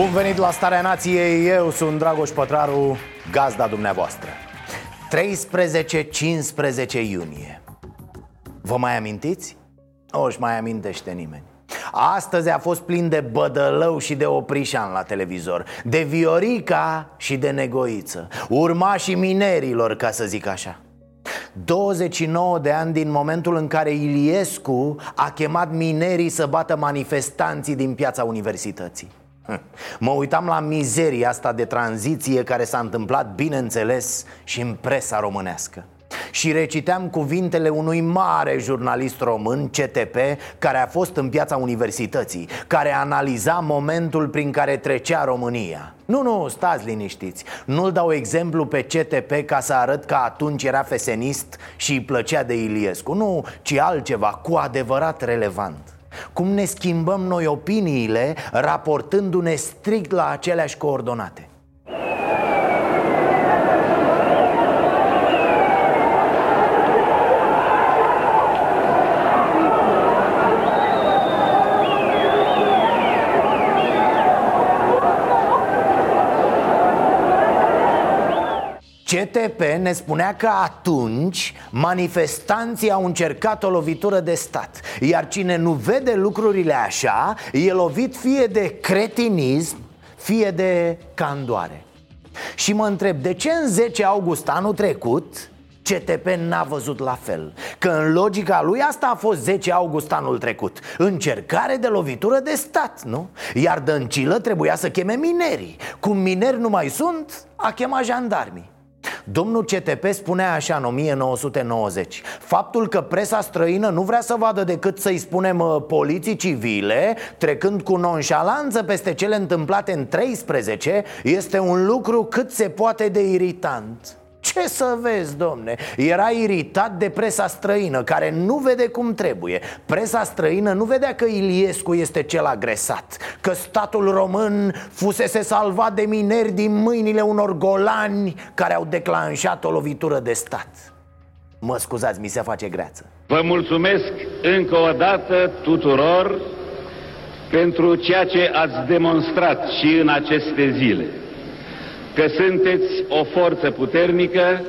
Bun venit la Starea Nației, eu sunt Dragoș Pătraru, gazda dumneavoastră 13-15 iunie Vă mai amintiți? O, își mai amintește nimeni Astăzi a fost plin de bădălău și de oprișan la televizor De Viorica și de Negoiță Urmașii minerilor, ca să zic așa 29 de ani din momentul în care Iliescu a chemat minerii să bată manifestanții din piața universității Hm. Mă uitam la mizeria asta de tranziție care s-a întâmplat, bineînțeles, și în presa românească. Și reciteam cuvintele unui mare jurnalist român, CTP, care a fost în piața universității, care analiza momentul prin care trecea România. Nu, nu, stați liniștiți. Nu-l dau exemplu pe CTP ca să arăt că atunci era fesenist și îi plăcea de Iliescu. Nu, ci altceva, cu adevărat relevant cum ne schimbăm noi opiniile raportându-ne strict la aceleași coordonate CTP ne spunea că atunci manifestanții au încercat o lovitură de stat. Iar cine nu vede lucrurile așa e lovit fie de cretinism, fie de candoare. Și mă întreb, de ce în 10 august anul trecut CTP n-a văzut la fel? Că în logica lui asta a fost 10 august anul trecut. Încercare de lovitură de stat, nu? Iar Dăncilă trebuia să cheme minerii. Cum mineri nu mai sunt, a chemat jandarmii Domnul CTP spunea așa în 1990 Faptul că presa străină nu vrea să vadă decât să-i spunem uh, poliții civile Trecând cu nonșalanță peste cele întâmplate în 13 Este un lucru cât se poate de irritant ce să vezi, domne? Era iritat de presa străină, care nu vede cum trebuie. Presa străină nu vedea că Iliescu este cel agresat Că statul român fusese salvat de mineri din mâinile unor golani Care au declanșat o lovitură de stat. Mă scuzați, mi se face greață. Vă mulțumesc încă o dată tuturor pentru ceea ce ați demonstrat și în aceste zile că sunteți o forță puternică.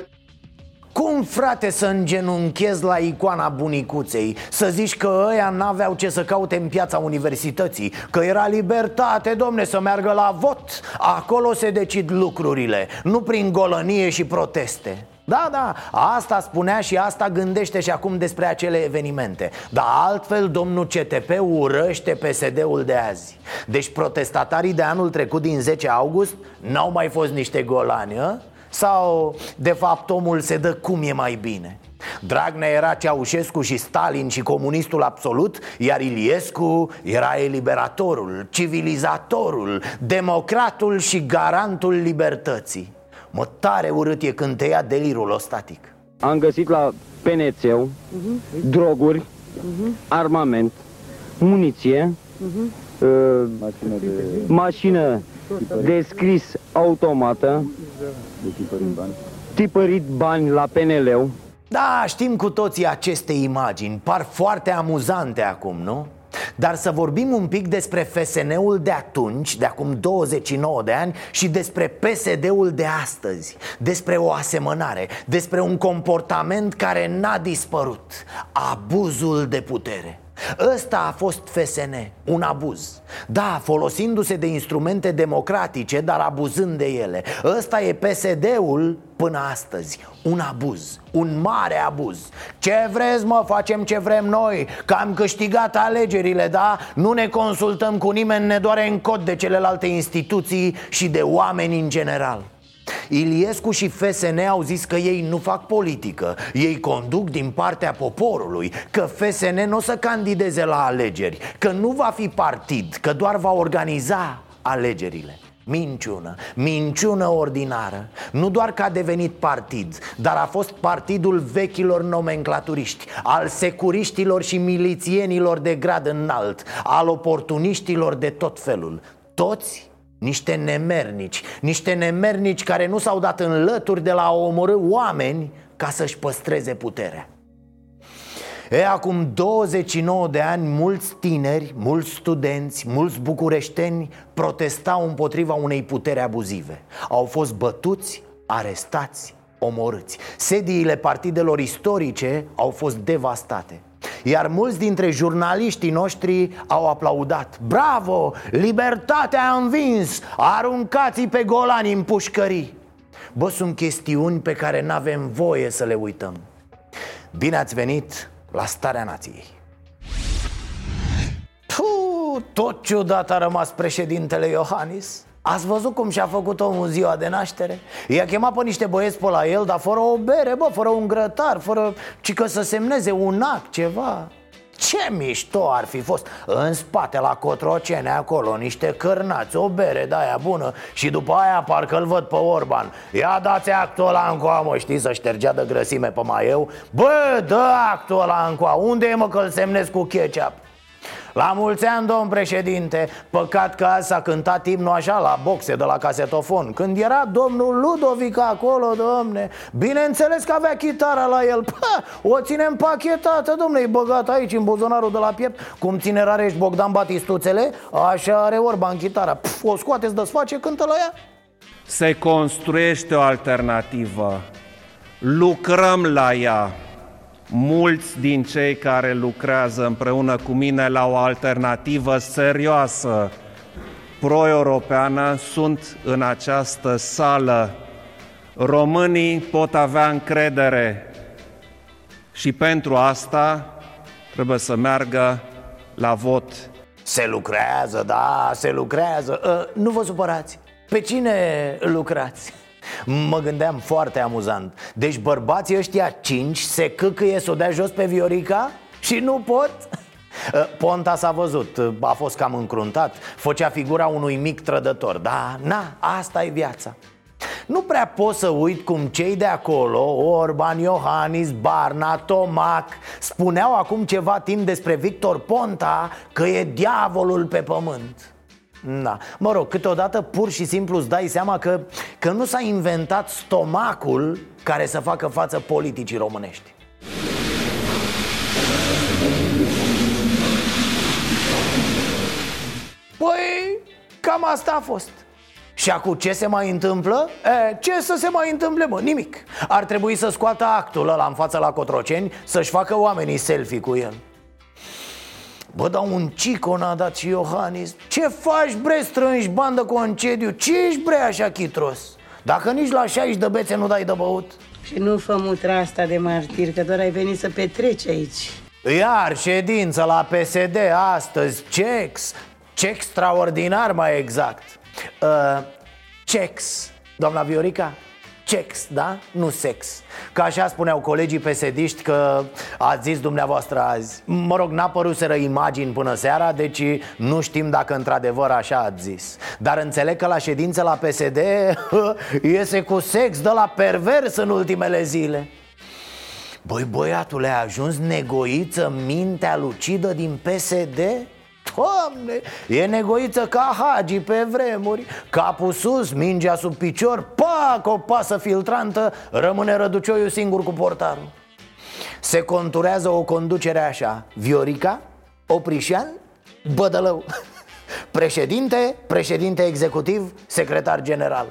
Cum, frate, să îngenunchez la icoana bunicuței? Să zici că ăia n-aveau ce să caute în piața universității Că era libertate, domne, să meargă la vot. Acolo se decid lucrurile, nu prin golănie și proteste da, da, asta spunea și asta gândește și acum despre acele evenimente. Dar altfel domnul CTP urăște PSD-ul de azi. Deci protestatarii de anul trecut din 10 august n-au mai fost niște golani, a? Sau, de fapt, omul se dă cum e mai bine? Dragnea era Ceaușescu și Stalin și comunistul absolut Iar Iliescu era eliberatorul, civilizatorul, democratul și garantul libertății Mă, tare urât e când te ia delirul ostatic Am găsit la penețeu uh-huh. droguri, uh-huh. armament, muniție, uh-huh. uh, mașină de, mașină de scris automată, de tipărit bani. tipărit bani la PNL-ul. Da, știm cu toții aceste imagini, par foarte amuzante acum, nu? Dar să vorbim un pic despre FSN-ul de atunci, de acum 29 de ani Și despre PSD-ul de astăzi Despre o asemănare Despre un comportament care n-a dispărut Abuzul de putere Ăsta a fost FSN, un abuz. Da, folosindu-se de instrumente democratice, dar abuzând de ele. Ăsta e PSD-ul până astăzi. Un abuz, un mare abuz. Ce vreți mă, facem ce vrem noi Că am câștigat alegerile, da? Nu ne consultăm cu nimeni, ne doare în cod de celelalte instituții și de oameni în general Iliescu și FSN au zis că ei nu fac politică. Ei conduc din partea poporului Că FSN nu o să candideze la alegeri Că nu va fi partid Că doar va organiza alegerile. Minciună, minciună ordinară. Nu doar că a devenit partid Dar a fost partidul vechilor nomenclaturiști Al securiștilor și milițienilor de grad înalt Al oportuniștilor de tot felul. Toți niște nemernici. Niște nemernici care nu s-au dat în lături de la a omorâ oameni Ca să-și păstreze puterea. E, acum 29 de ani, mulți tineri, mulți studenți, mulți bucureșteni protestau împotriva unei puteri abuzive. Au fost bătuți, arestați, omorâți. Sediile partidelor istorice au fost devastate iar mulți dintre jurnaliștii noștri au aplaudat. Bravo! Libertatea a învins! Aruncați-i pe golani în pușcării! Bă, sunt chestiuni pe care nu avem voie să le uităm. Bine ați venit la starea nației. Puh, tot ciudat a rămas președintele Iohannis Ați văzut cum și-a făcut omul ziua de naștere? I-a chemat pe niște băieți pe la el, dar fără o bere, bă, fără un grătar, fără... ci că să semneze un act, ceva. Ce mișto ar fi fost! În spate la Cotrocene acolo Niște cârnați, o bere de aia bună Și după aia parcă îl văd pe Orban. Ia dați actul ăla încoa, mă, știi, să ștergea de grăsime pe maieu? Bă, dă actul ăla încoa Unde e, mă, că-l semnez cu ketchup? La mulți ani, domn președinte Păcat că azi s-a cântat imnul așa la boxe de la casetofon. Când era domnul Ludovic acolo, domne Bineînțeles că avea chitara la el. Pă, O ținem pachetată, domne, e băgat aici în buzunarul de la piept. Cum ține Rareș Bogdan Batistuțele Așa are Orban chitara. Pf, O scoateți de sface, cântă la ea. Se construiește o alternativă. Lucrăm la ea mulți din cei care lucrează împreună cu mine la o alternativă serioasă pro-europeană sunt în această sală. Românii pot avea încredere și pentru asta trebuie să meargă la vot. Se lucrează, da, se lucrează uh, Nu vă supărați Pe cine lucrați? Mă gândeam foarte amuzant. Deci bărbații ăștia cinci se căcăie să o dea jos pe Viorica? Și nu pot? Ponta s-a văzut, a fost cam încruntat. Făcea figura unui mic trădător. Da, na, asta e viața. Nu prea pot să uit cum cei de acolo, Orban, Iohannis, Barna, Tomac Spuneau acum ceva timp despre Victor Ponta că e diavolul pe pământ da. Mă rog, câteodată pur și simplu îți dai seama că, că nu s-a inventat stomacul care să facă față politicii românești Păi, cam asta a fost și acum ce se mai întâmplă? E, ce să se mai întâmple, mă? Nimic Ar trebui să scoată actul ăla în fața la Cotroceni Să-și facă oamenii selfie cu el Bă, dar un cico n-a dat și Iohannis. Ce faci, bre, strângi bandă concediu? Ce ești, bre, așa chitros? Dacă nici la 60 de bețe nu dai de băut. Și nu fă mutra asta de martir, că doar ai venit să petreci aici. Iar ședință la PSD astăzi, cex. Ce extraordinar mai exact. Uh, Cex, doamna Viorica Cex, da? Nu sex Ca așa spuneau colegii pesediști că ați zis dumneavoastră azi Mă rog, n-a păruseră imagini până seara Deci nu știm dacă într-adevăr așa ați zis Dar înțeleg că la ședință la PSD Iese cu sex de la pervers în ultimele zile Băi băiatule, a ajuns negoiță mintea lucidă din PSD? Doamne, e negoiță ca Hagi pe vremuri. Capul sus, mingea sub picior, pac, o pasă filtrantă Rămâne răducioiul singur cu portarul. Se conturează o conducere așa. Viorica, Oprișan, Bădălău. Președinte, președinte executiv, secretar general.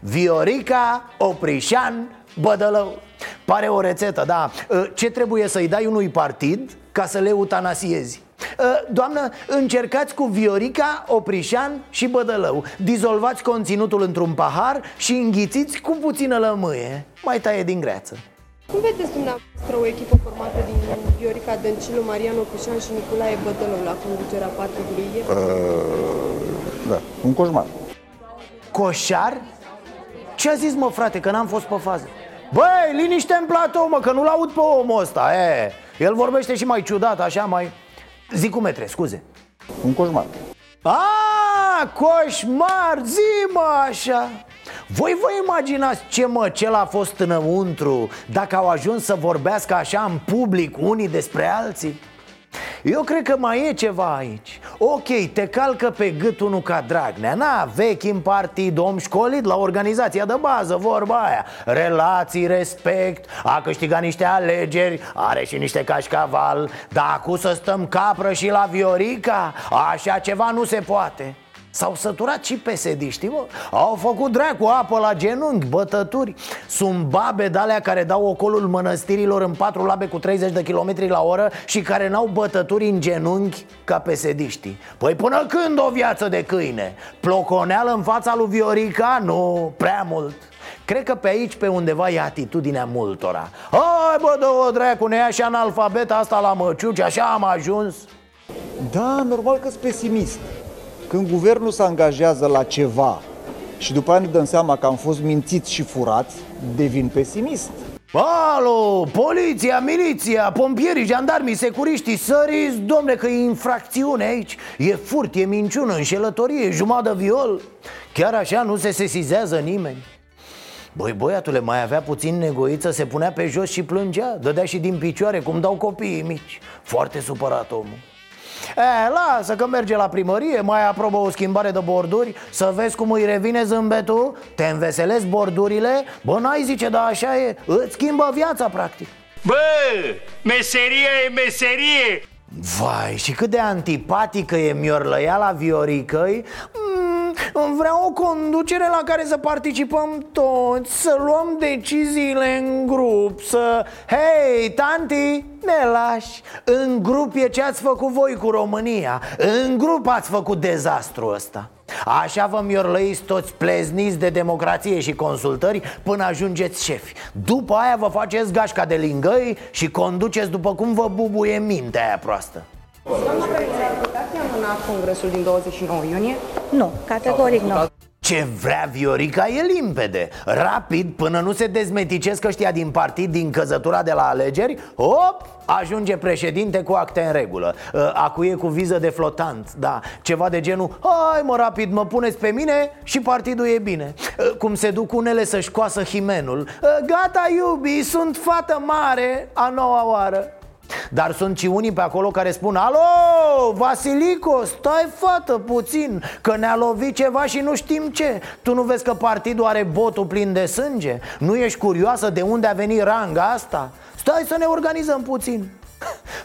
Viorica, Oprișan, Bădălău. Pare o rețetă, da. Ce trebuie să-i dai unui partid ca să le eutanasiezi? Ă, doamnă, încercați cu Viorica, Oprișan și Bădălău Dizolvați conținutul într-un pahar și înghițiți cu puțină lămâie Mai taie din greață Cum vedeți dumneavoastră o echipă formată din Viorica Dăncilu, Marian Oprișan și Nicolae Bădălău la conducerea partidului? Uh, da, un coșmar Coșar? Ce a zis mă frate, că n-am fost pe fază? Băi, liniște în platou mă, că nu-l aud pe omul ăsta e, El vorbește și mai ciudat, așa, mai... Zic cu metre, scuze. Un coșmar. A, coșmar, zi mă așa. Voi vă imaginați ce măcel a fost înăuntru Dacă au ajuns să vorbească așa în public unii despre alții? Eu cred că mai e ceva aici. Ok, te calcă pe gât unul ca Dragnea. Na, vechi în partid, om școlit la organizația de bază, vorba aia. Relații, respect, a câștigat niște alegeri Are și niște cașcaval. Dar acum să stăm capră și la Viorica? Așa ceva nu se poate S-au săturat și psd mă? Au făcut dracu apă la genunchi, bătături. Sunt babe de alea care dau ocolul mănăstirilor în patru labe cu 30 de km la oră Și care n-au bătături în genunchi ca psd Păi până când o viață de câine? Ploconeală în fața lui Viorica? Nu, prea mult. Cred că pe aici, pe undeva, e atitudinea multora. Hai bă, dă-o dracu, ne ia și analfabeta asta la măciuci, așa am ajuns. Da, normal că sunt pesimist când guvernul se angajează la ceva și după aia ne dăm seama că am fost mințiți și furați, devin pesimist. Alo, poliția, miliția, pompierii, jandarmii, securiștii, săriți, domne, că e infracțiune aici. E furt, e minciună, înșelătorie, jumătate viol. Chiar așa nu se sesizează nimeni. Băi, băiatule, mai avea puțin negoiță, se punea pe jos și plângea Dădea și din picioare, cum dau copiii mici. Foarte supărat omul E, lasă că merge la primărie, mai aprobă o schimbare de borduri. Să vezi cum îi revine zâmbetul. Te înveselezi bordurile. Bă, n-ai zice, dar așa e. Îți schimbă viața, practic. Bă, meseria e meserie. Vai, și cât de antipatică e miorlăiala Vioricăi. Mm, Vreau o conducere la care să participăm toți Să luăm deciziile în grup Să... Hei, tanti, ne lași. În grup e ce ați făcut voi cu România În grup ați făcut dezastru ăsta. Așa vă miorlăiți toți plezniți de democrație și consultări până ajungeți șefi. După aia vă faceți gașca de lingăi și conduceți după cum vă bubuie mintea aia proastă. Doamna președinte, ar putea fi amânat congresul din 29 iunie? Nu, categoric nu. Ce vrea Viorica e limpede. Rapid, până nu se dezmeticesc ăștia din partid din căzătura de la alegeri Hop, ajunge președinte cu acte în regulă. Ă, Acuie cu viză de flotant, da Ceva de genul, hai mă rapid, mă puneți pe mine și partidul e bine. Ă, Cum se duc unele să-și coasă himenul. Ă, Gata iubi, sunt fată mare a noua oară dar sunt și unii pe acolo care spun Alo, Vasilico, stai fată puțin Că ne-a lovit ceva și nu știm ce Tu nu vezi că partidul are botul plin de sânge? Nu ești curioasă de unde a venit ranga asta? Stai să ne organizăm puțin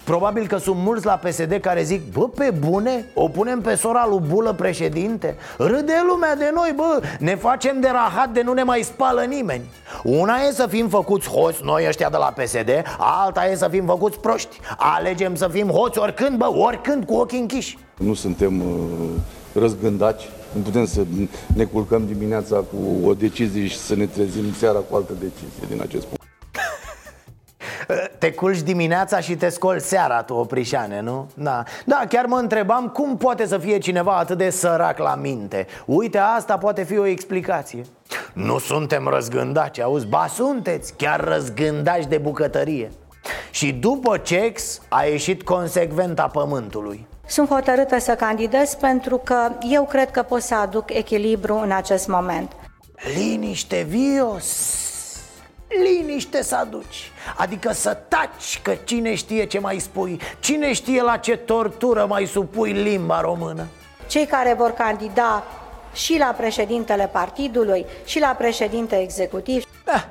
Probabil că sunt mulți la PSD care zic Bă, pe bune, o punem pe sora lui Bulă președinte? Râde lumea de noi, bă, ne facem de rahat de nu ne mai spală nimeni. Una e să fim făcuți hoți, noi ăștia de la PSD Alta e să fim făcuți proști. Alegem să fim hoți oricând, bă, oricând cu ochii închiși. Nu suntem uh, răzgândaci nu putem să ne culcăm dimineața cu o decizie și să ne trezim seara cu altă decizie din acest punct. Te culci dimineața și te scoli seara tu, Oprișane, nu? Da. da, chiar mă întrebam cum poate să fie cineva atât de sărac la minte Uite, asta poate fi o explicație Nu suntem răzgândaci, auzi? Ba sunteți, chiar răzgândaci de bucătărie Și după cex a ieșit consecvent a pământului sunt hotărâtă să candidez pentru că eu cred că pot să aduc echilibru în acest moment. Liniște, Vios! Liniște să aduci. Adică să taci că cine știe ce mai spui Cine știe la ce tortură mai supui limba română. Cei care vor candida și la președintele partidului și la președinte executiv. Eh,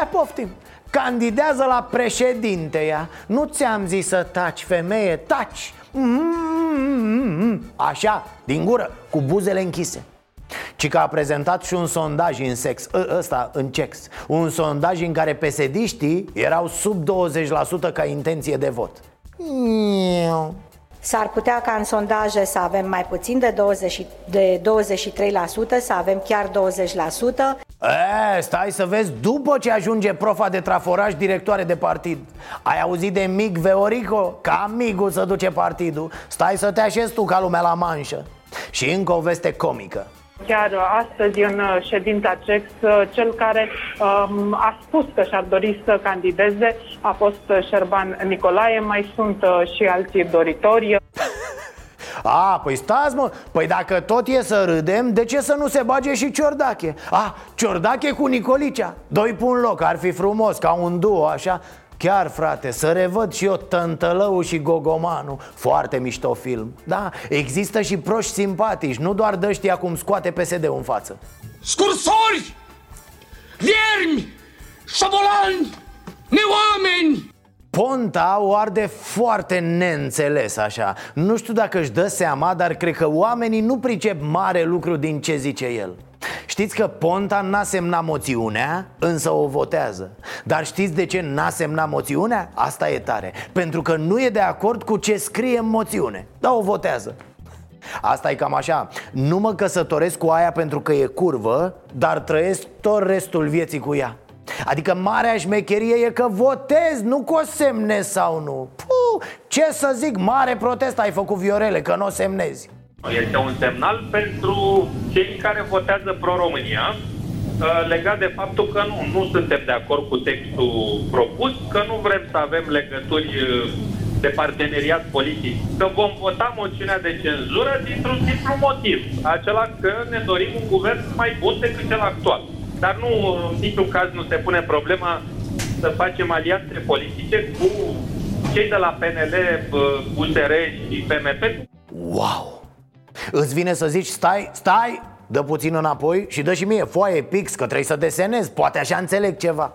eh, poftim. Candidează la președinte ea. Nu ți-am zis să taci, femeie, taci. Mm-hmm. Așa, din gură, cu buzele închise ci că a prezentat și un sondaj în sex, ă, ăsta în cex Un sondaj în care pesediștii erau sub 20% ca intenție de vot. S-ar putea ca în sondaje să avem mai puțin de, 20, de 23%, să avem chiar 20%. E, stai să vezi după ce ajunge profa de traforaj directoare de partid Ai auzit de Mig Veorico? Ca Migul să duce partidul. Stai să te așezi tu ca lumea la manșă. Și încă o veste comică Chiar astăzi, în ședința CEX, cel care um, a spus că și-ar dori să candideze a fost Șerban Nicolae, mai sunt uh, și alții doritori. A, păi stați mă, păi dacă tot e să râdem, de ce să nu se bage și Ciordache? A, Ciordache cu Nicolicea, doi pun loc, ar fi frumos, ca un duo așa Chiar frate, să revăd și eu Tântălău și Gogomanu Foarte mișto film Da, există și proști simpatici Nu doar dăștia cum scoate PSD-ul în față Scursori! Viermi! Șobolani! Neoameni! Ponta o arde foarte neînțeles așa Nu știu dacă își dă seama, dar cred că oamenii nu pricep mare lucru din ce zice el Știți că Ponta n-a semnat moțiunea, însă o votează. Dar știți de ce n-a semnat moțiunea? Asta e tare. Pentru că nu e de acord cu ce scrie în moțiune. Dar o votează. Asta e cam așa. Nu mă căsătoresc cu aia pentru că e curvă Dar trăiesc tot restul vieții cu ea. Adică marea șmecherie e că votez, nu că o semnezi sau nu. Puh, Ce să zic, mare protest ai făcut Viorele, că nu o semnezi este un semnal pentru cei care votează pro-România uh, legat de faptul că nu, nu suntem de acord cu textul propus, că nu vrem să avem legături uh, de parteneriat politic, că vom vota moțiunea de cenzură dintr-un simplu motiv, acela că ne dorim un guvern mai bun decât cel actual. Dar nu, în niciun caz nu se pune problema să facem alianțe politice cu cei de la PNL, USR și PMP. Wow! Îți vine să zici, stai, stai, dă puțin înapoi și dă și mie foaie pix că trebuie să desenez, poate așa înțeleg ceva.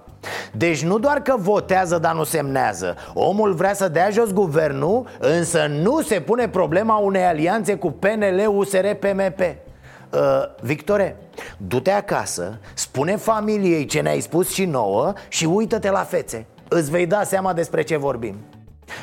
Deci nu doar că votează, dar nu semnează. Omul vrea să dea jos guvernul, însă nu se pune problema unei alianțe cu PNL, USR, PMP uh, Victore, du-te acasă, spune familiei ce ne-ai spus și nouă și uită-te la fețe. Îți vei da seama despre ce vorbim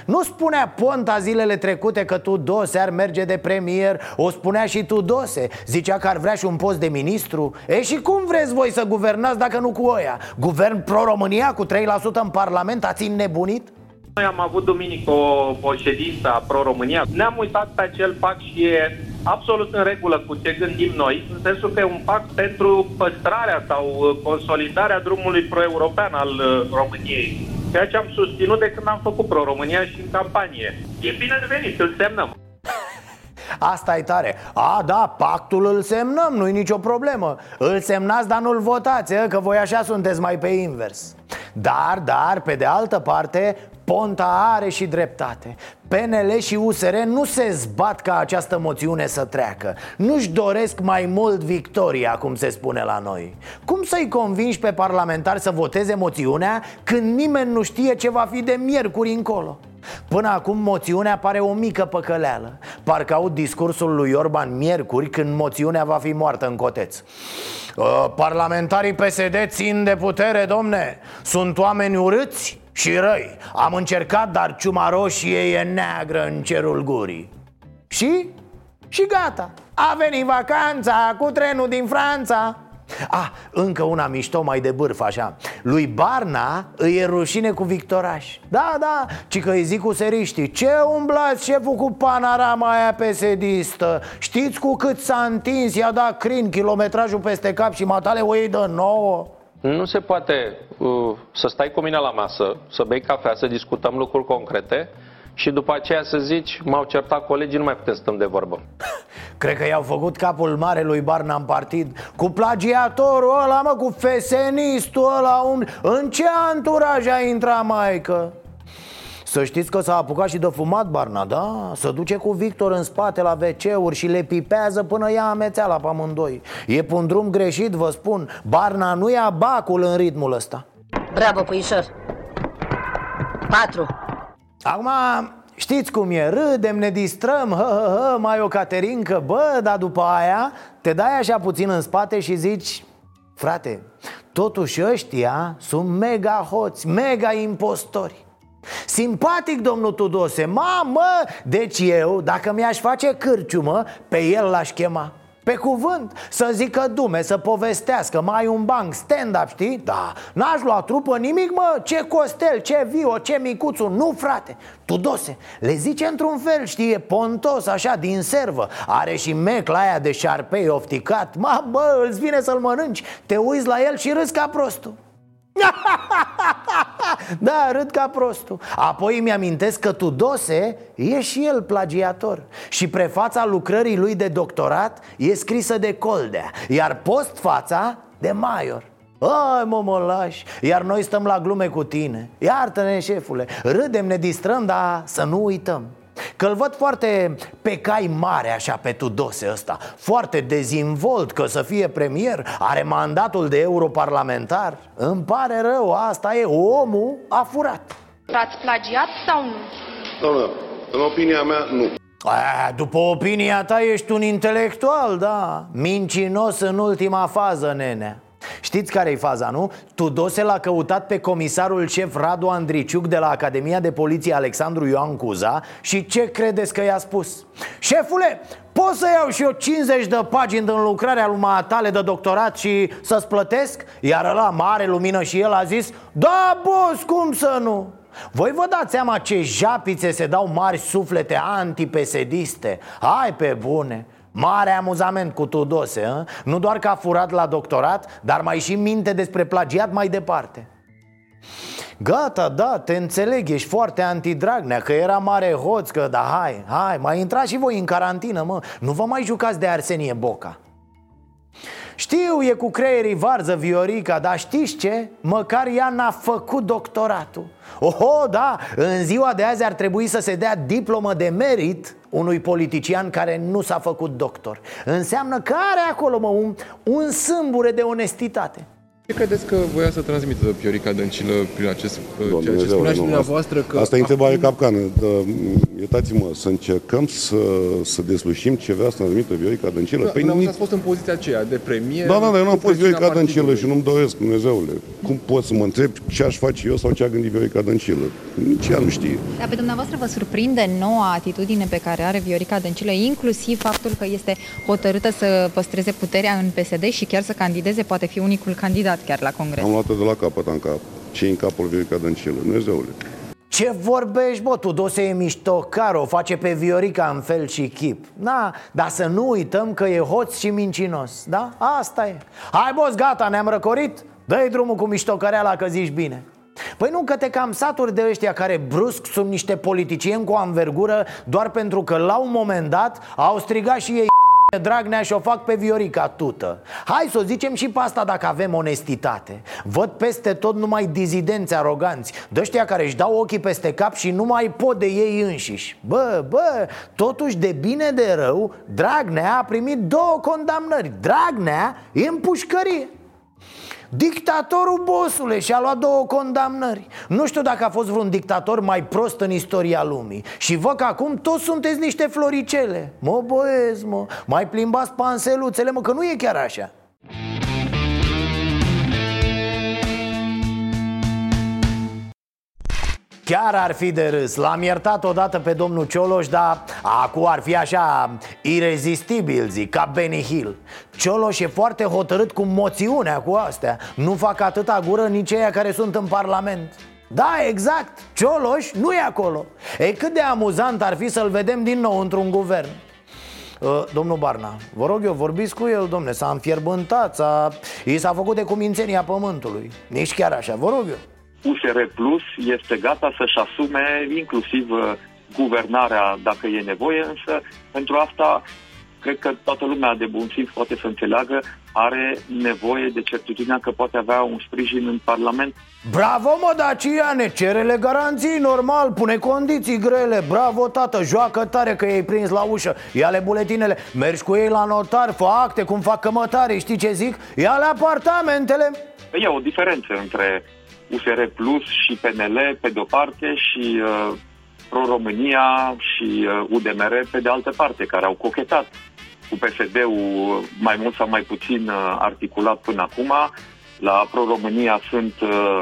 nu spunea Ponta zilele trecute că Tudose ar merge de premier O spunea și Tudose Zicea că ar vrea și un post de ministru E și cum vreți voi să guvernați dacă nu cu oia? Guvern pro-România cu 3% în parlament ați nebunit? Noi am avut duminică o, o ședință a Pro-România. Ne-am uitat pe acel pact și e absolut în regulă cu ce gândim noi, în sensul că e un pact pentru păstrarea sau uh, consolidarea drumului pro-european al uh, României ceea ce am susținut de când am făcut Pro-România și în campanie. E bine venit, îl semnăm. Asta e tare A, da, pactul îl semnăm, nu-i nicio problemă Îl semnați, dar nu-l votați, că voi așa sunteți mai pe invers Dar, dar, pe de altă parte, Ponta are și dreptate. PNL și USR nu se zbat ca această moțiune să treacă. Nu-și doresc mai mult victoria, cum se spune la noi. Cum să-i convingi pe parlamentari să voteze moțiunea Când nimeni nu știe ce va fi de miercuri încolo? Până acum moțiunea pare o mică păcăleală. Parcă aud discursul lui Orban miercuri când moțiunea va fi moartă în coteț. Uh, Parlamentarii PSD țin de putere, domne. Sunt oameni urâți și răi. Am încercat, dar ciuma roșie e neagră în cerul gurii. Și? Și gata. A venit vacanța cu trenul din Franța. Ah, încă una mișto mai de bârf așa. Lui Barna îi e rușine cu Victoraș. Da, da, ci că îi zic cu seriștii Ce umblați șeful cu panorama aia pesedistă? Știți cu cât s-a întins, i-a dat crin kilometrajul peste cap și matale o iei de nouă nu se poate uh, să stai cu mine la masă, să bei cafea, să discutăm lucruri concrete și după aceea să zici, m-au certat colegii, nu mai putem să stăm de vorbă. Cred că i-au făcut capul mare lui Barna în partid Cu plagiatorul ăla, mă, cu fesenistul ăla un... În ce anturaj a intrat, maică? Să știți că s-a apucat și de fumat Barna, da? Să duce cu Victor în spate la WC-uri și le pipează până ia amețeala pe amândoi. E pe un drum greșit, vă spun. Barna nu ia bacul în ritmul ăsta. Bravo, puișor. Patru. Acum, știți cum e, râdem, ne distrăm, hă, hă, hă, mai o caterincă. Bă, dar după aia te dai așa puțin în spate și zici Frate, totuși ăștia sunt mega hoți, mega impostori Simpatic, domnul Tudose, mamă, deci eu, dacă mi-aș face cârciumă, pe el l-aș chema. Pe cuvânt, să zică dume, să povestească Mai un banc, stand-up, știi? Da, n-aș lua trupă nimic, mă Ce Costel, ce Vio, ce Micuțu Nu, frate, Tudose Le zice într-un fel, știi, e pontos așa, din servă. Are și mecla aia de șarpei ofticat. Ma, bă, îți vine să-l mănânci. Te uiți la el și râzi ca prostul Da, râd ca prostul. Apoi îmi amintesc că Tudose e și el plagiator. Și prefața lucrării lui de doctorat e scrisă de Coldea Iar postfața de Maior. Ai mă, mă lași Iar noi stăm la glume cu tine. Iartă-ne, șefule Râdem, ne distrăm, dar să nu uităm Că-l văd foarte pe cai mare așa pe Tudose ăsta Foarte dezinvolt că să fie premier Are mandatul de europarlamentar Îmi pare rău, asta e, omul a furat Ați plagiat sau nu? Doamnă, în opinia mea, nu. A, După opinia ta ești un intelectual, da Mincinos în ultima fază, nene Știți care e faza, nu? Tudose l-a căutat pe comisarul șef Radu Andriciuc de la Academia de Poliție Alexandru Ioan Cuza Și ce credeți că i-a spus? Șefule, pot să iau și eu 50 de pagini din lucrarea lui tale de doctorat și să-ți plătesc? Iar ăla mare lumină și el a zis Da, boss, cum să nu? Voi vă dați seama ce japițe se dau mari suflete antipesediste Hai pe bune Mare amuzament cu Tudose, a? nu doar că a furat la doctorat, dar mai și minte despre plagiat mai departe. Gata, da, te înțeleg, ești foarte antidragnea Că era mare hoț, că da, hai, hai Mai intrați și voi în carantină, mă. Nu vă mai jucați de Arsenie Boca știu, e cu creierii varză Viorica, dar știți ce? Măcar ea n-a făcut doctoratul. Oho, da, în ziua de azi ar trebui să se dea diplomă de merit unui politician care nu s-a făcut doctor. Înseamnă că are acolo, mă, un, un sâmbure de onestitate Ce credeți că voia să transmită Viorica Dăncilă prin acest, ceea ce Dumnezeule, spunea și nu, dumneavoastră că... Asta e întrebare capcană. Da, iertați-mă, să încercăm să, să deslușim ce vrea să transmită Viorica Dăncilă. Da, Păi dumneavoastră nici- ați fost în poziția aceea de premier. Da, da, dar eu n-am cu fost presiunea Viorica Dăncilă partidului. și nu-mi doresc, Dumnezeule. Cum pot să mă întreb ce aș face eu sau ce a gândit Viorica Dăncilă? Nici ea nu știe. Dar pe dumneavoastră vă surprinde noua atitudine pe care are Viorica Dăncilă, inclusiv faptul că este hotărâtă să păstreze puterea în PSD și chiar să candideze, poate fi unicul candidat chiar la Congres. Am luat-o de la capăt în cap. ce în capul Viorica Dăncilă? Dumnezeule. Ce vorbești, bă, Tudose e miștocar, o face pe Viorica în fel și chip Da, dar să nu uităm că e hoț și mincinos, da? Asta e Hai, boss, gata, ne-am răcorit? Dă-i drumul cu miștocăreala că zici bine Păi nu că te cam saturi de ăștia care brusc sunt niște politicieni cu anvergură Doar pentru că la un moment dat au strigat și ei Dragnea și o fac pe Viorica tută. Hai să o zicem și pe asta dacă avem onestitate. Văd peste tot numai dizidenți aroganți Dăștia care își dau ochii peste cap și nu mai pot de ei înșiși. Bă, bă, totuși de bine de rău Dragnea a primit două condamnări. Dragnea e în pușcărie Dictatorul bosule și-a luat două condamnări. Nu știu dacă a fost vreun dictator mai prost în istoria lumii. Și văd că acum toți sunteți niște floricele. Mă băieți, mă, mai plimbați panseluțele, mă, că nu e chiar așa Chiar ar fi de râs. L-am iertat odată pe domnul Cioloș Dar acum ar fi așa Irezistibil, zic, ca Benny Hill. Cioloș e foarte hotărât cu moțiunea cu astea. Nu fac atâta gură nici ei care sunt în parlament. Da, exact, Cioloș nu e acolo. E cât de amuzant ar fi să-l vedem din nou într-un guvern. Uh, Domnul Barna, vă rog eu, vorbiți cu el, domne, s-a înfierbântat, s-a... i s-a făcut de cumințenia pământului. Nici chiar așa, vă rog eu USR Plus este gata să-și asume inclusiv uh, guvernarea dacă e nevoie, însă pentru asta cred că toată lumea de bun simț poate să înțeleagă, are nevoie de certitudinea că poate avea un sprijin în Parlament. Bravo, mă, Daciane, cerele garanții, normal, pune condiții grele Bravo, tată, joacă tare că i-ai prins la ușă Ia-le buletinele, mergi cu ei la notar, fă acte, cum fac cămătarii, știi ce zic? Ia-le apartamentele E o diferență între USR Plus și PNL pe de-o parte și uh, Pro-România și uh, UDMR pe de altă parte, care au cochetat cu PSD-ul mai mult sau mai puțin uh, articulat până acum. La Pro-România sunt uh,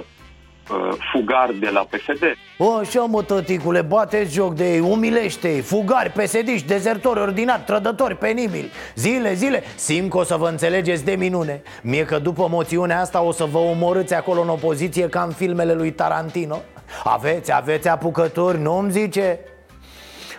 uh, fugari de la PSD. O, așa mă, tăticule, bateți joc de ei, umilește-i. Fugari, pesediști, dezertori, ordinari, trădători, penibili. Zile, zile, simt că o să vă înțelegeți de minune. Mie că după moțiunea asta o să vă omorâți acolo în opoziție ca în filmele lui Tarantino. Aveți, aveți apucături, nu-mi zice?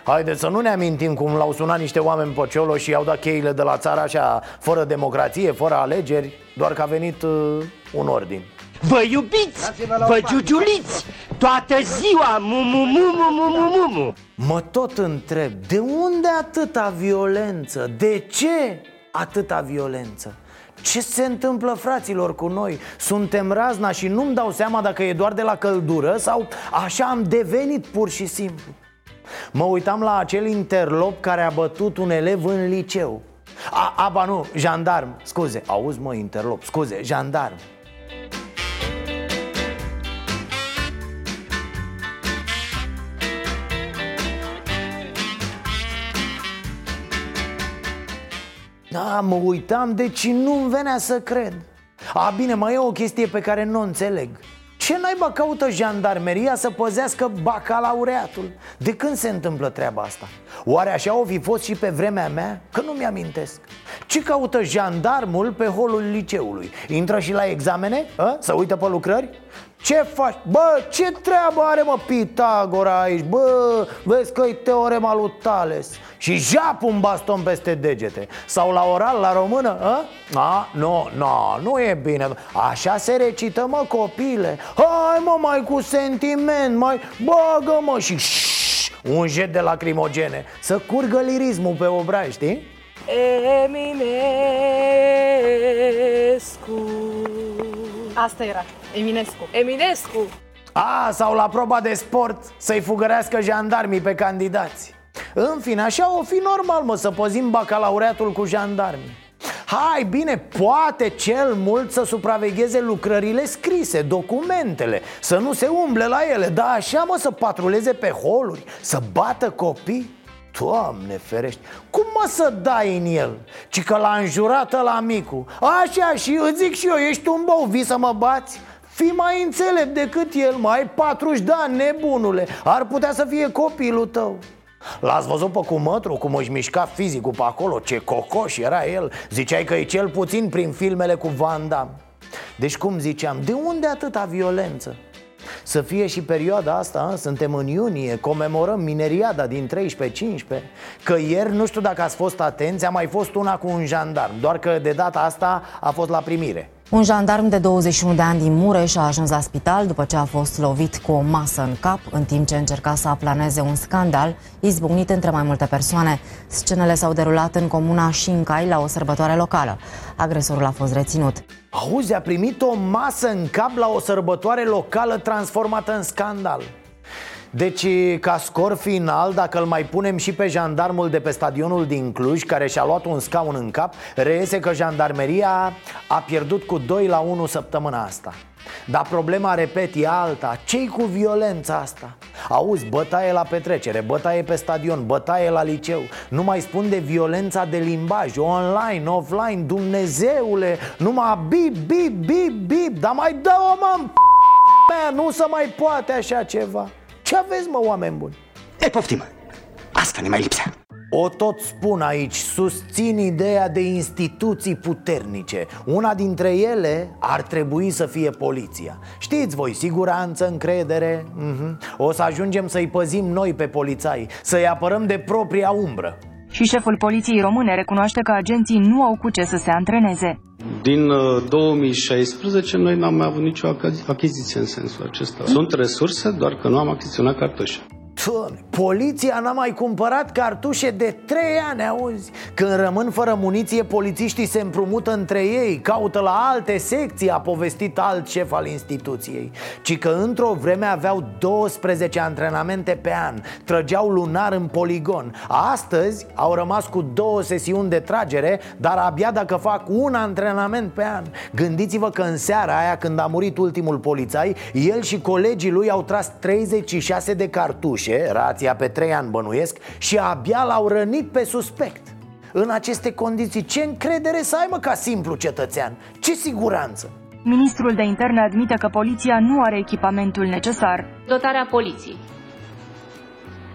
Haideți să nu ne amintim cum l-au sunat niște oameni pe Ciolo și i-au dat cheile de la țară așa, fără democrație, fără alegeri Doar că a venit uh, un ordin Vă iubiți, vă giugiuliți, toată ziua, mu mu mu mu mu mu mu mu Mă tot întreb, de unde atâta violență? De ce atâta violență? Ce se întâmplă, fraților, cu noi? Suntem razna și nu-mi dau seama dacă e doar de la căldură Sau așa am devenit pur și simplu Mă uitam la acel interlop care a bătut un elev în liceu a, Aba nu, jandarm, scuze, auzi mă, interlop, scuze, jandarm Da, mă uitam, deci nu-mi venea să cred A, bine, mai e o chestie pe care nu o înțeleg ce naiba caută jandarmeria să păzească bacalaureatul? De când se întâmplă treaba asta? Oare așa o fi fost și pe vremea mea? Că nu mi-amintesc Ce caută jandarmul pe holul liceului? Intră și la examene? A? Să uită pe lucrări? Ce faci? Bă, ce treabă are mă Pitagora aici? Bă, vezi că e teorema lui Tales Și jap un baston peste degete Sau la oral, la română? A? A? Nu, nu, nu e bine Așa se recită, mă, copile Hai, mă, mai cu sentiment Mai bagă, mă, și șșș, un jet de lacrimogene Să curgă lirismul pe obraj, știi? Eminescu Asta era, Eminescu. Eminescu. A, sau la proba de sport Să-i fugărească jandarmii pe candidați. În fine, așa o fi normal, mă, să păzim bacalaureatul cu jandarmii. Hai, bine, poate cel mult să supravegheze lucrările scrise, documentele Să nu se umble la ele, dar așa, mă, să patruleze pe holuri Să bată copii Doamne ferești, cum mă să dai în el? Ci că l-a înjurat la micu Așa și îți zic și eu, ești un bou, vii să mă bați? Fii mai înțelept decât el, mai 40 de ani, nebunule Ar putea să fie copilul tău L-ați văzut pe cumătru, cum își mișca fizicul pe acolo, ce cocoș era el Ziceai că e cel puțin prin filmele cu Van Damme Deci cum ziceam, de unde atâta violență? Să fie și perioada asta, suntem în iunie, comemorăm mineriada din 13-15 Că ieri, nu știu dacă ați fost atenți, a mai fost una cu un jandarm Doar că de data asta a fost la primire un jandarm de 21 de ani din Mureș a ajuns la spital după ce a fost lovit cu o masă în cap în timp ce încerca să aplaneze un scandal izbucnit între mai multe persoane. Scenele s-au derulat în comuna Șincai la o sărbătoare locală. Agresorul a fost reținut. Auzi, a primit o masă în cap la o sărbătoare locală transformată în scandal deci, ca scor final, dacă îl mai punem și pe jandarmul de pe stadionul din Cluj Care și-a luat un scaun în cap Reiese că jandarmeria a pierdut cu 2 la 1 săptămâna asta. Dar problema, repet, e alta. Ce cu violența asta? Auzi, bătaie la petrecere, bătaie pe stadion, bătaie la liceu. Nu mai spun de violența de limbaj, online, offline, Dumnezeule Numai bip, bip, bip, bip Dar mai dă-o, mă, nu se mai poate așa ceva ce aveți, mă, oameni buni? E, poftim, asta ne mai lipsea o tot spun aici, susțin ideea de instituții puternice Una dintre ele ar trebui să fie poliția Știți voi, siguranță, încredere uh-huh. O să ajungem să-i păzim noi pe polițai Să-i apărăm de propria umbră și șeful poliției române recunoaște că agenții nu au cu ce să se antreneze. Din 2016 uh, noi n-am mai avut nicio achiziție în sensul acesta. Sunt resurse, doar că nu am achiziționat cartușe. Doamne, poliția n-a mai cumpărat cartușe de trei ani, auzi? Când rămân fără muniție, polițiștii se împrumută între ei Caută la alte secții, a povestit alt șef al instituției. Ci că într-o vreme aveau 12 antrenamente pe an Trăgeau lunar în poligon. Astăzi au rămas cu două sesiuni de tragere Dar abia dacă fac un antrenament pe an. Gândiți-vă că în seara aia când a murit ultimul polițai El și colegii lui au tras 36 de cartușe duce, rația pe trei ani bănuiesc Și abia l-au rănit pe suspect În aceste condiții, ce încredere să ai mă ca simplu cetățean? Ce siguranță? Ministrul de interne admite că poliția nu are echipamentul necesar Dotarea poliției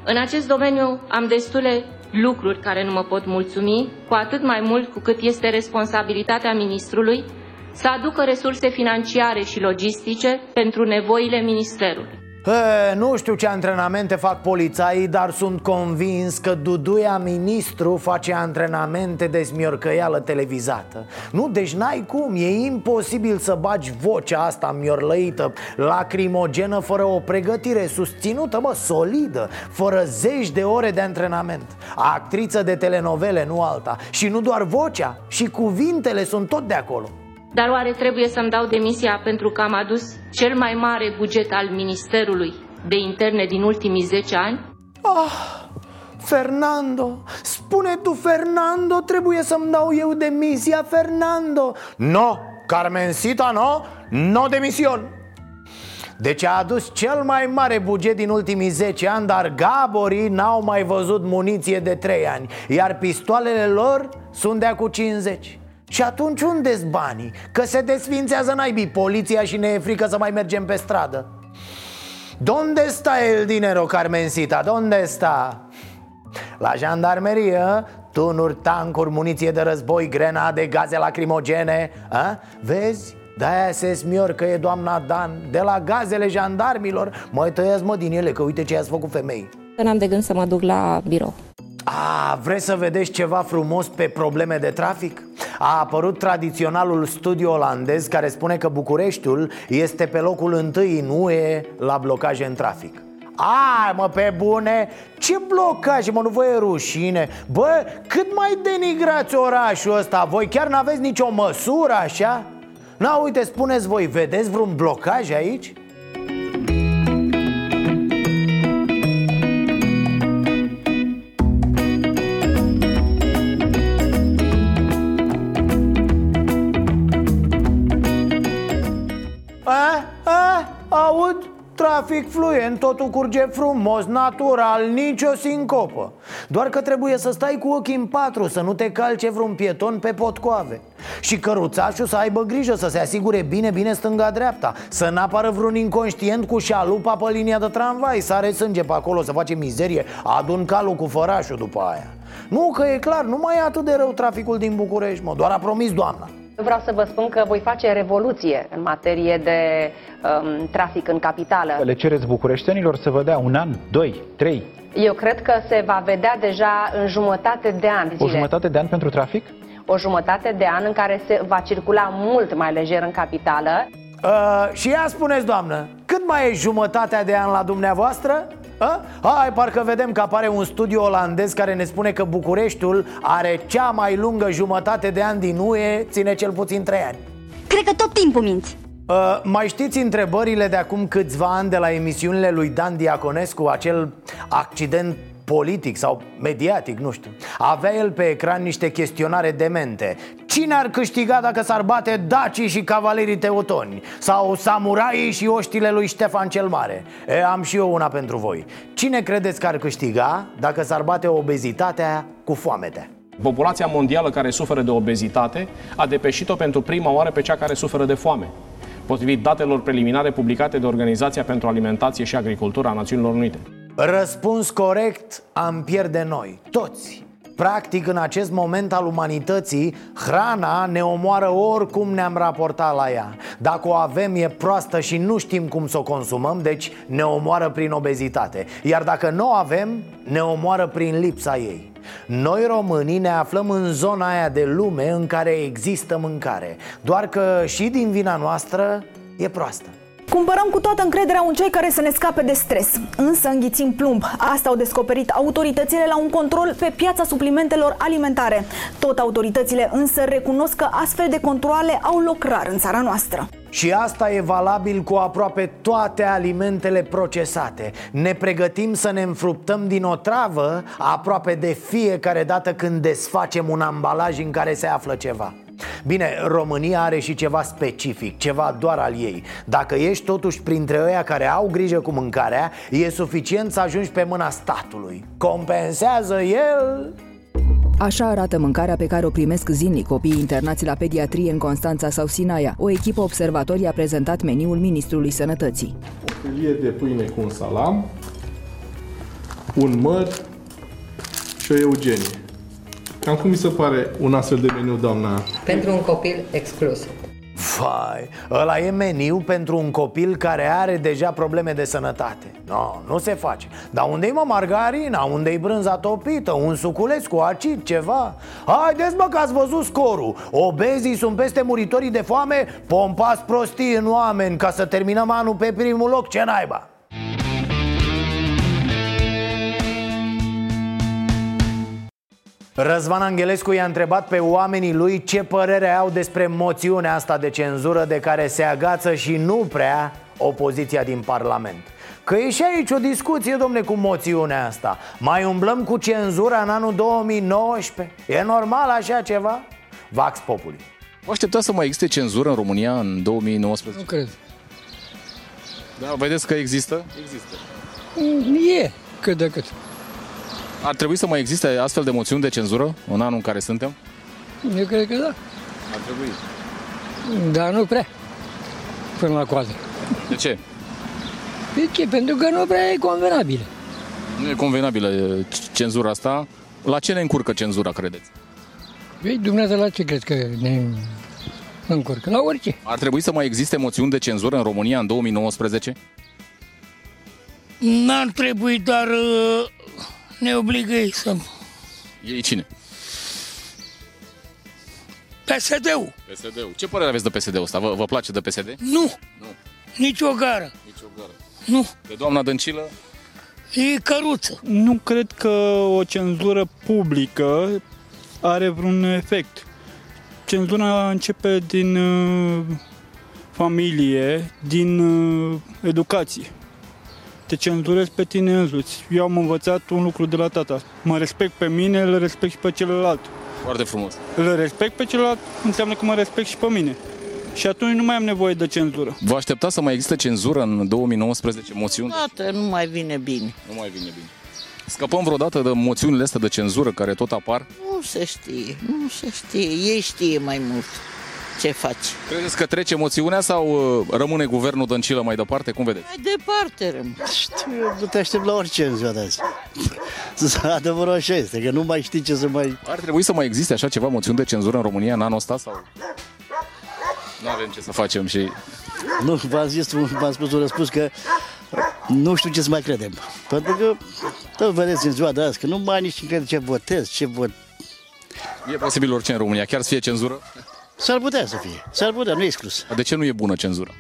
În acest domeniu am destule lucruri care nu mă pot mulțumi, cu atât mai mult cu cât este responsabilitatea ministrului să aducă resurse financiare și logistice pentru nevoile ministerului. E, nu știu ce antrenamente fac polițaii, dar sunt convins că Duduia ministru face antrenamente de smiorcăială televizată. Nu, deci n-ai cum, e imposibil să bagi vocea asta miorlăită, lacrimogenă, fără o pregătire susținută, mă, solidă, fără zeci de ore de antrenament. Actriță de telenovele, nu alta. Și nu doar vocea, și cuvintele sunt tot de acolo Dar oare trebuie să-mi dau demisia pentru că am adus cel mai mare buget al Ministerului de Interne din ultimii 10 ani? Ah, Fernando, spune tu Fernando, trebuie să-mi dau eu demisia Fernando. No, Carmencita, no, no demisión. Deci a adus cel mai mare buget din ultimii 10 ani Dar gaborii n-au mai văzut muniție de 3 ani Iar pistoalele lor sunt de cu 50 și atunci unde banii? Că se desfințează naibii poliția și ne e frică să mai mergem pe stradă Donde sta el dinero, Carmencita? Donde sta? La jandarmerie, tunuri, tancuri, muniție de război, grenade, gaze lacrimogene a? Vezi? De-aia se smior că e doamna Dan De la gazele jandarmilor Mai tăiați mă din ele că uite ce ați făcut femei N-am de gând să mă duc la birou a, vreți să vedeți ceva frumos pe probleme de trafic? A apărut tradiționalul studiu olandez care spune că Bucureștiul este pe locul întâi în UE la blocaje în trafic ai mă, pe bune, ce blocaje, mă, nu vă e rușine Bă, cât mai denigrați orașul ăsta Voi chiar n-aveți nicio măsură așa? Na, uite, spuneți voi, vedeți vreun blocaj aici? Trafic fluent, totul curge frumos, natural, nicio sincopă. Doar că trebuie să stai cu ochii în patru, să nu te calce vreun pieton pe potcoave. Și căruțașul să aibă grijă, să se asigure bine, bine stânga-dreapta Să n-apară vreun inconștient cu șalupa pe linia de tramvai Sare sânge pe acolo, să face mizerie, adun calul cu fărașul după aia. Nu, că e clar, nu mai e atât de rău traficul din București, mă, doar a promis doamna Vreau să vă spun că voi face revoluție în materie de um, trafic în capitală. Le cereți bucureștenilor să vă dea un an, doi, trei? Eu cred că se va vedea deja în jumătate de an. Zile. O jumătate de an pentru trafic? O jumătate de an în care se va circula mult mai lejer în capitală. Uh, și ea spuneți, doamnă, cât mai e jumătatea de an la dumneavoastră? A? Hai, parcă vedem că apare un studiu olandez care ne spune că Bucureștiul are cea mai lungă jumătate de ani din UE, ține cel puțin 3 ani Cred că tot timpul minți Uh, mai știți întrebările de acum câțiva ani de la emisiunile lui Dan Diaconescu, acel accident politic sau mediatic, nu știu Avea el pe ecran niște chestionare demente Cine ar câștiga dacă s-ar bate dacii și cavalerii teutoni? Sau samuraii și oștile lui Ștefan cel Mare? E, am și eu una pentru voi Cine credeți că ar câștiga dacă s-ar bate obezitatea cu foamete? Populația mondială care suferă de obezitate a depășit-o pentru prima oară pe cea care suferă de foame potrivit datelor preliminare publicate de Organizația pentru Alimentație și Agricultură a Națiunilor Unite. Răspuns corect am pierde noi, toți. Practic, în acest moment al umanității, hrana ne omoară oricum ne-am raportat la ea. Dacă o avem, e proastă și nu știm cum să o consumăm, deci ne omoară prin obezitate. Iar dacă nu o avem, ne omoară prin lipsa ei. Noi românii ne aflăm în zona aia de lume în care există mâncare. Doar că și din vina noastră e proastă Cumpărăm cu toată încrederea un ceai care să ne scape de stres, însă înghițim plumb. Asta au descoperit autoritățile la un control pe piața suplimentelor alimentare. Tot autoritățile însă recunosc că astfel de controle au loc rar în țara noastră. Și asta e valabil cu aproape toate alimentele procesate Ne pregătim să ne înfruptăm din o travă aproape de fiecare dată când desfacem un ambalaj în care se află ceva Bine, România are și ceva specific, ceva doar al ei Dacă ești totuși printre ăia care au grijă cu mâncarea E suficient să ajungi pe mâna statului Compensează el Așa arată mâncarea pe care o primesc zilnic copiii internați la pediatrie în Constanța sau Sinaia. O echipă observatorii a prezentat meniul Ministrului Sănătății. O felie de pâine cu un salam, un măr și o eugenie. Cam cum mi se pare un astfel de meniu, doamna? Pentru un copil exclus. Vai, ăla e meniu pentru un copil care are deja probleme de sănătate. No, nu se face. Dar unde-i mă margarina, unde-i brânza topită, un suculeț cu acid, ceva? Haideți mă că ați văzut scorul. Obezii sunt peste muritorii de foame Pompați prostii în oameni ca să terminăm anul pe primul loc, ce naiba Răzvan Angelescu i-a întrebat pe oamenii lui ce părere au despre moțiunea asta de cenzură de care se agață și nu prea opoziția din Parlament. Că e și aici o discuție, domne, cu moțiunea asta Mai umblăm cu cenzura în anul 2019? E normal așa ceva? Vax Populi Vă așteptați să mai existe cenzură în România în 2019? Nu cred. Da, vedeți că există? Există. E, cât de cât. Ar trebui să mai existe astfel de moțiuni de cenzură în anul în care suntem? Eu cred că da. Ar trebui. Dar nu prea. Până la coadă. De ce? De ce? Pentru că nu prea e convenabilă. Nu e convenabilă e, cenzura asta. La ce ne încurcă cenzura, credeți? Ei, dumneavoastră la ce crezi că ne încurcă? La orice. Ar trebui să mai existe moțiuni de cenzură în România în 2019? N-ar trebui, dar uh, ne obligă ei să... Ei cine? PSD-ul. PSD-ul. Ce părere aveți de PSD-ul ăsta? Vă, vă place de PSD? Nu. Nu. Nici o gară. Nici o gară. Nu. De doamna Dăncilă? E căruță. Nu cred că o cenzură publică are vreun efect. Cenzura începe din uh, familie, din uh, educație. Te cenzurezi pe tine însuți. Eu am învățat un lucru de la tata. Mă respect pe mine, îl respect și pe celălalt. Foarte frumos. Îl respect pe celălalt înseamnă că mă respect și pe mine. Și atunci nu mai am nevoie de cenzură. Vă așteptați să mai existe cenzură în 2019 moțiuni? Toată nu mai vine bine. Nu mai vine bine. Scăpăm vreodată de moțiunile astea de cenzură care tot apar? Nu se știe, nu se știe. Ei știe mai mult ce faci. Credeți că trece moțiunea sau uh, rămâne guvernul Dăncilă mai departe? Cum vedeți? Mai departe rămân. Știu, eu nu te aștept la orice în ziua de azi. Adevărul așa este, că nu mai știi ce să mai... Ar trebui să mai existe așa ceva moțiuni de cenzură în România în anul ăsta sau... Nu avem ce să facem și... Nu, v-am zis, v-am spus un răspuns că nu știu ce să mai credem. Pentru că, tot vedeți în ziua de azi, că nu mai nici crede ce votez, ce vot... E posibil orice în România, chiar să fie cenzură? S-ar putea să fie, s-ar putea, nu e exclus. De ce nu e bună cenzura?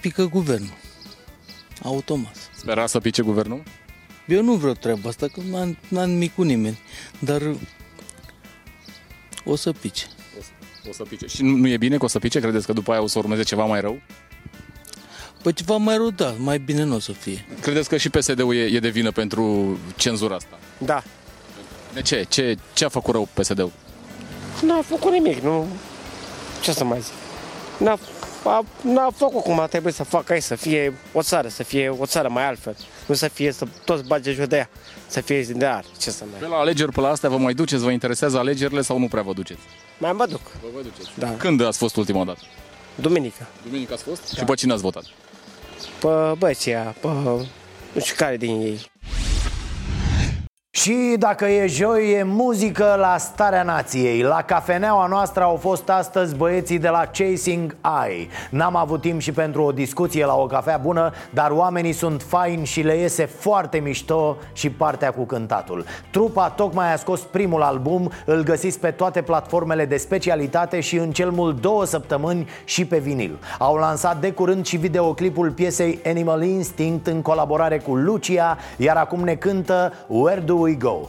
Pică guvernul. Automat. Spera să pice guvernul? Eu nu vreau treaba asta, că n-am, n-am nimic cu nimeni. Dar o să pice. O să, o să pice. Și nu, nu e bine că o să pice? Credeți că după aia o să urmeze ceva mai rău? Păi ceva mai rău, da, mai bine nu o să fie. Credeți că și PSD-ul e, e de vină pentru cenzura asta? Da. De ce? Ce, ce a făcut rău PSD-ul? N-a făcut nimic, nu... Ce să mai zic? N-a, a, n-a făcut cum a trebuit să facă aici, să fie o țară, să fie o țară mai altfel. Nu să fie, să toți bage joc de ea, să fie zi de ar. Ce să mai... Pe la alegeri, pe la astea, vă mai duceți? Vă interesează alegerile sau nu prea vă duceți? Mai mă duc. Vă, vă duceți? Da. Când ați fost ultima dată? Duminică. Duminică ați fost? Da. Și pe cine ați votat? Pe băieția, pe nu știu care din ei. Și dacă e joi, e muzică la Starea Nației. La cafeneaua noastră au fost astăzi băieții de la Chasing Eye. N-am avut timp și pentru o discuție la o cafea bună Dar oamenii sunt faini și le iese foarte mișto și partea cu cântatul. Trupa tocmai a scos primul album Îl găsiți pe toate platformele de specialitate și în cel mult două săptămâni și pe vinil. Au lansat de curând și videoclipul piesei Animal Instinct în colaborare cu Lucia Iar acum ne cântă Where Do We Go?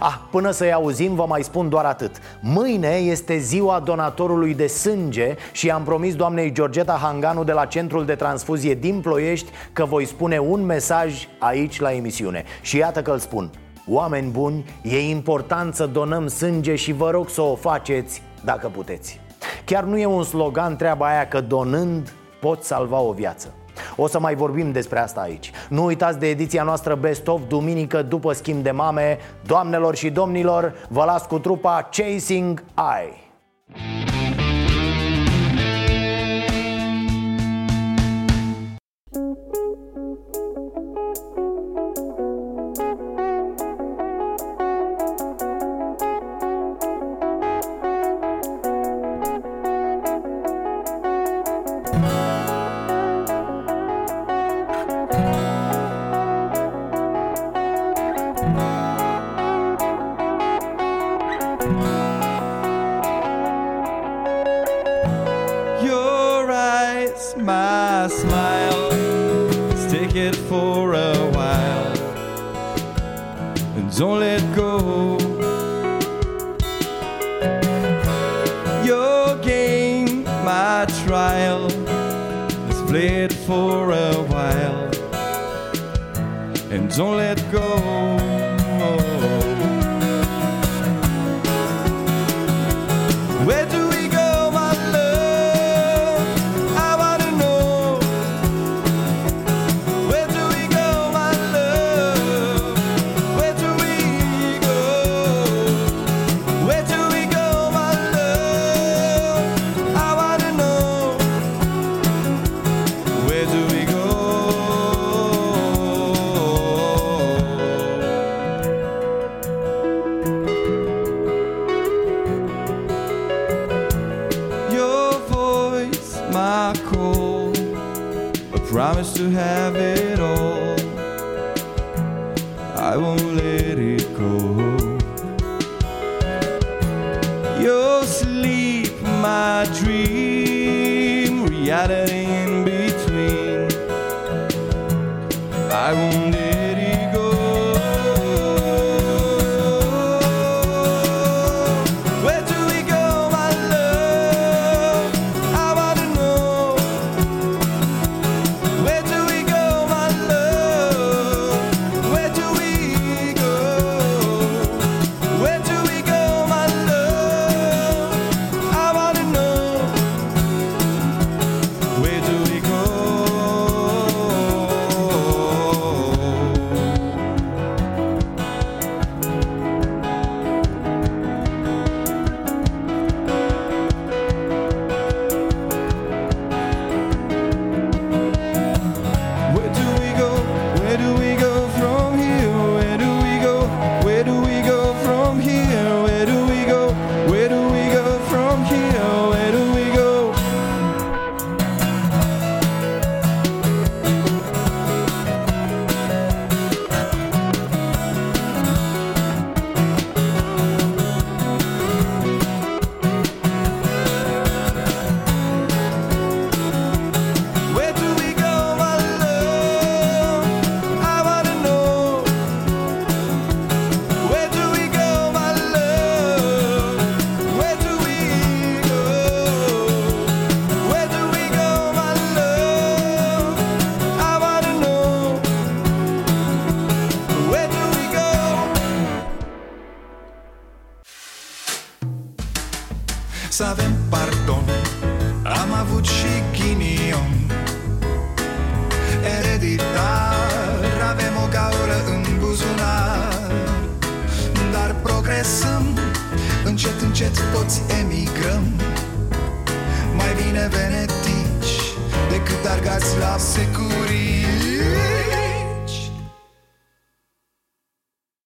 Ah, până să-i auzim, vă mai spun doar atât. Mâine este ziua donatorului de sânge Și am promis doamnei Georgeta Hanganu de la Centrul de Transfuzie din Ploiești Că voi spune un mesaj aici la emisiune. Și iată că îl spun. Oameni buni, e important să donăm sânge și vă rog să o faceți dacă puteți. Chiar nu e un slogan treaba aia că donând poți salva o viață o să mai vorbim despre asta aici. Nu uitați de ediția noastră Best of Duminică după schimb de mame. Doamnelor și domnilor, vă las cu trupa Chasing Eye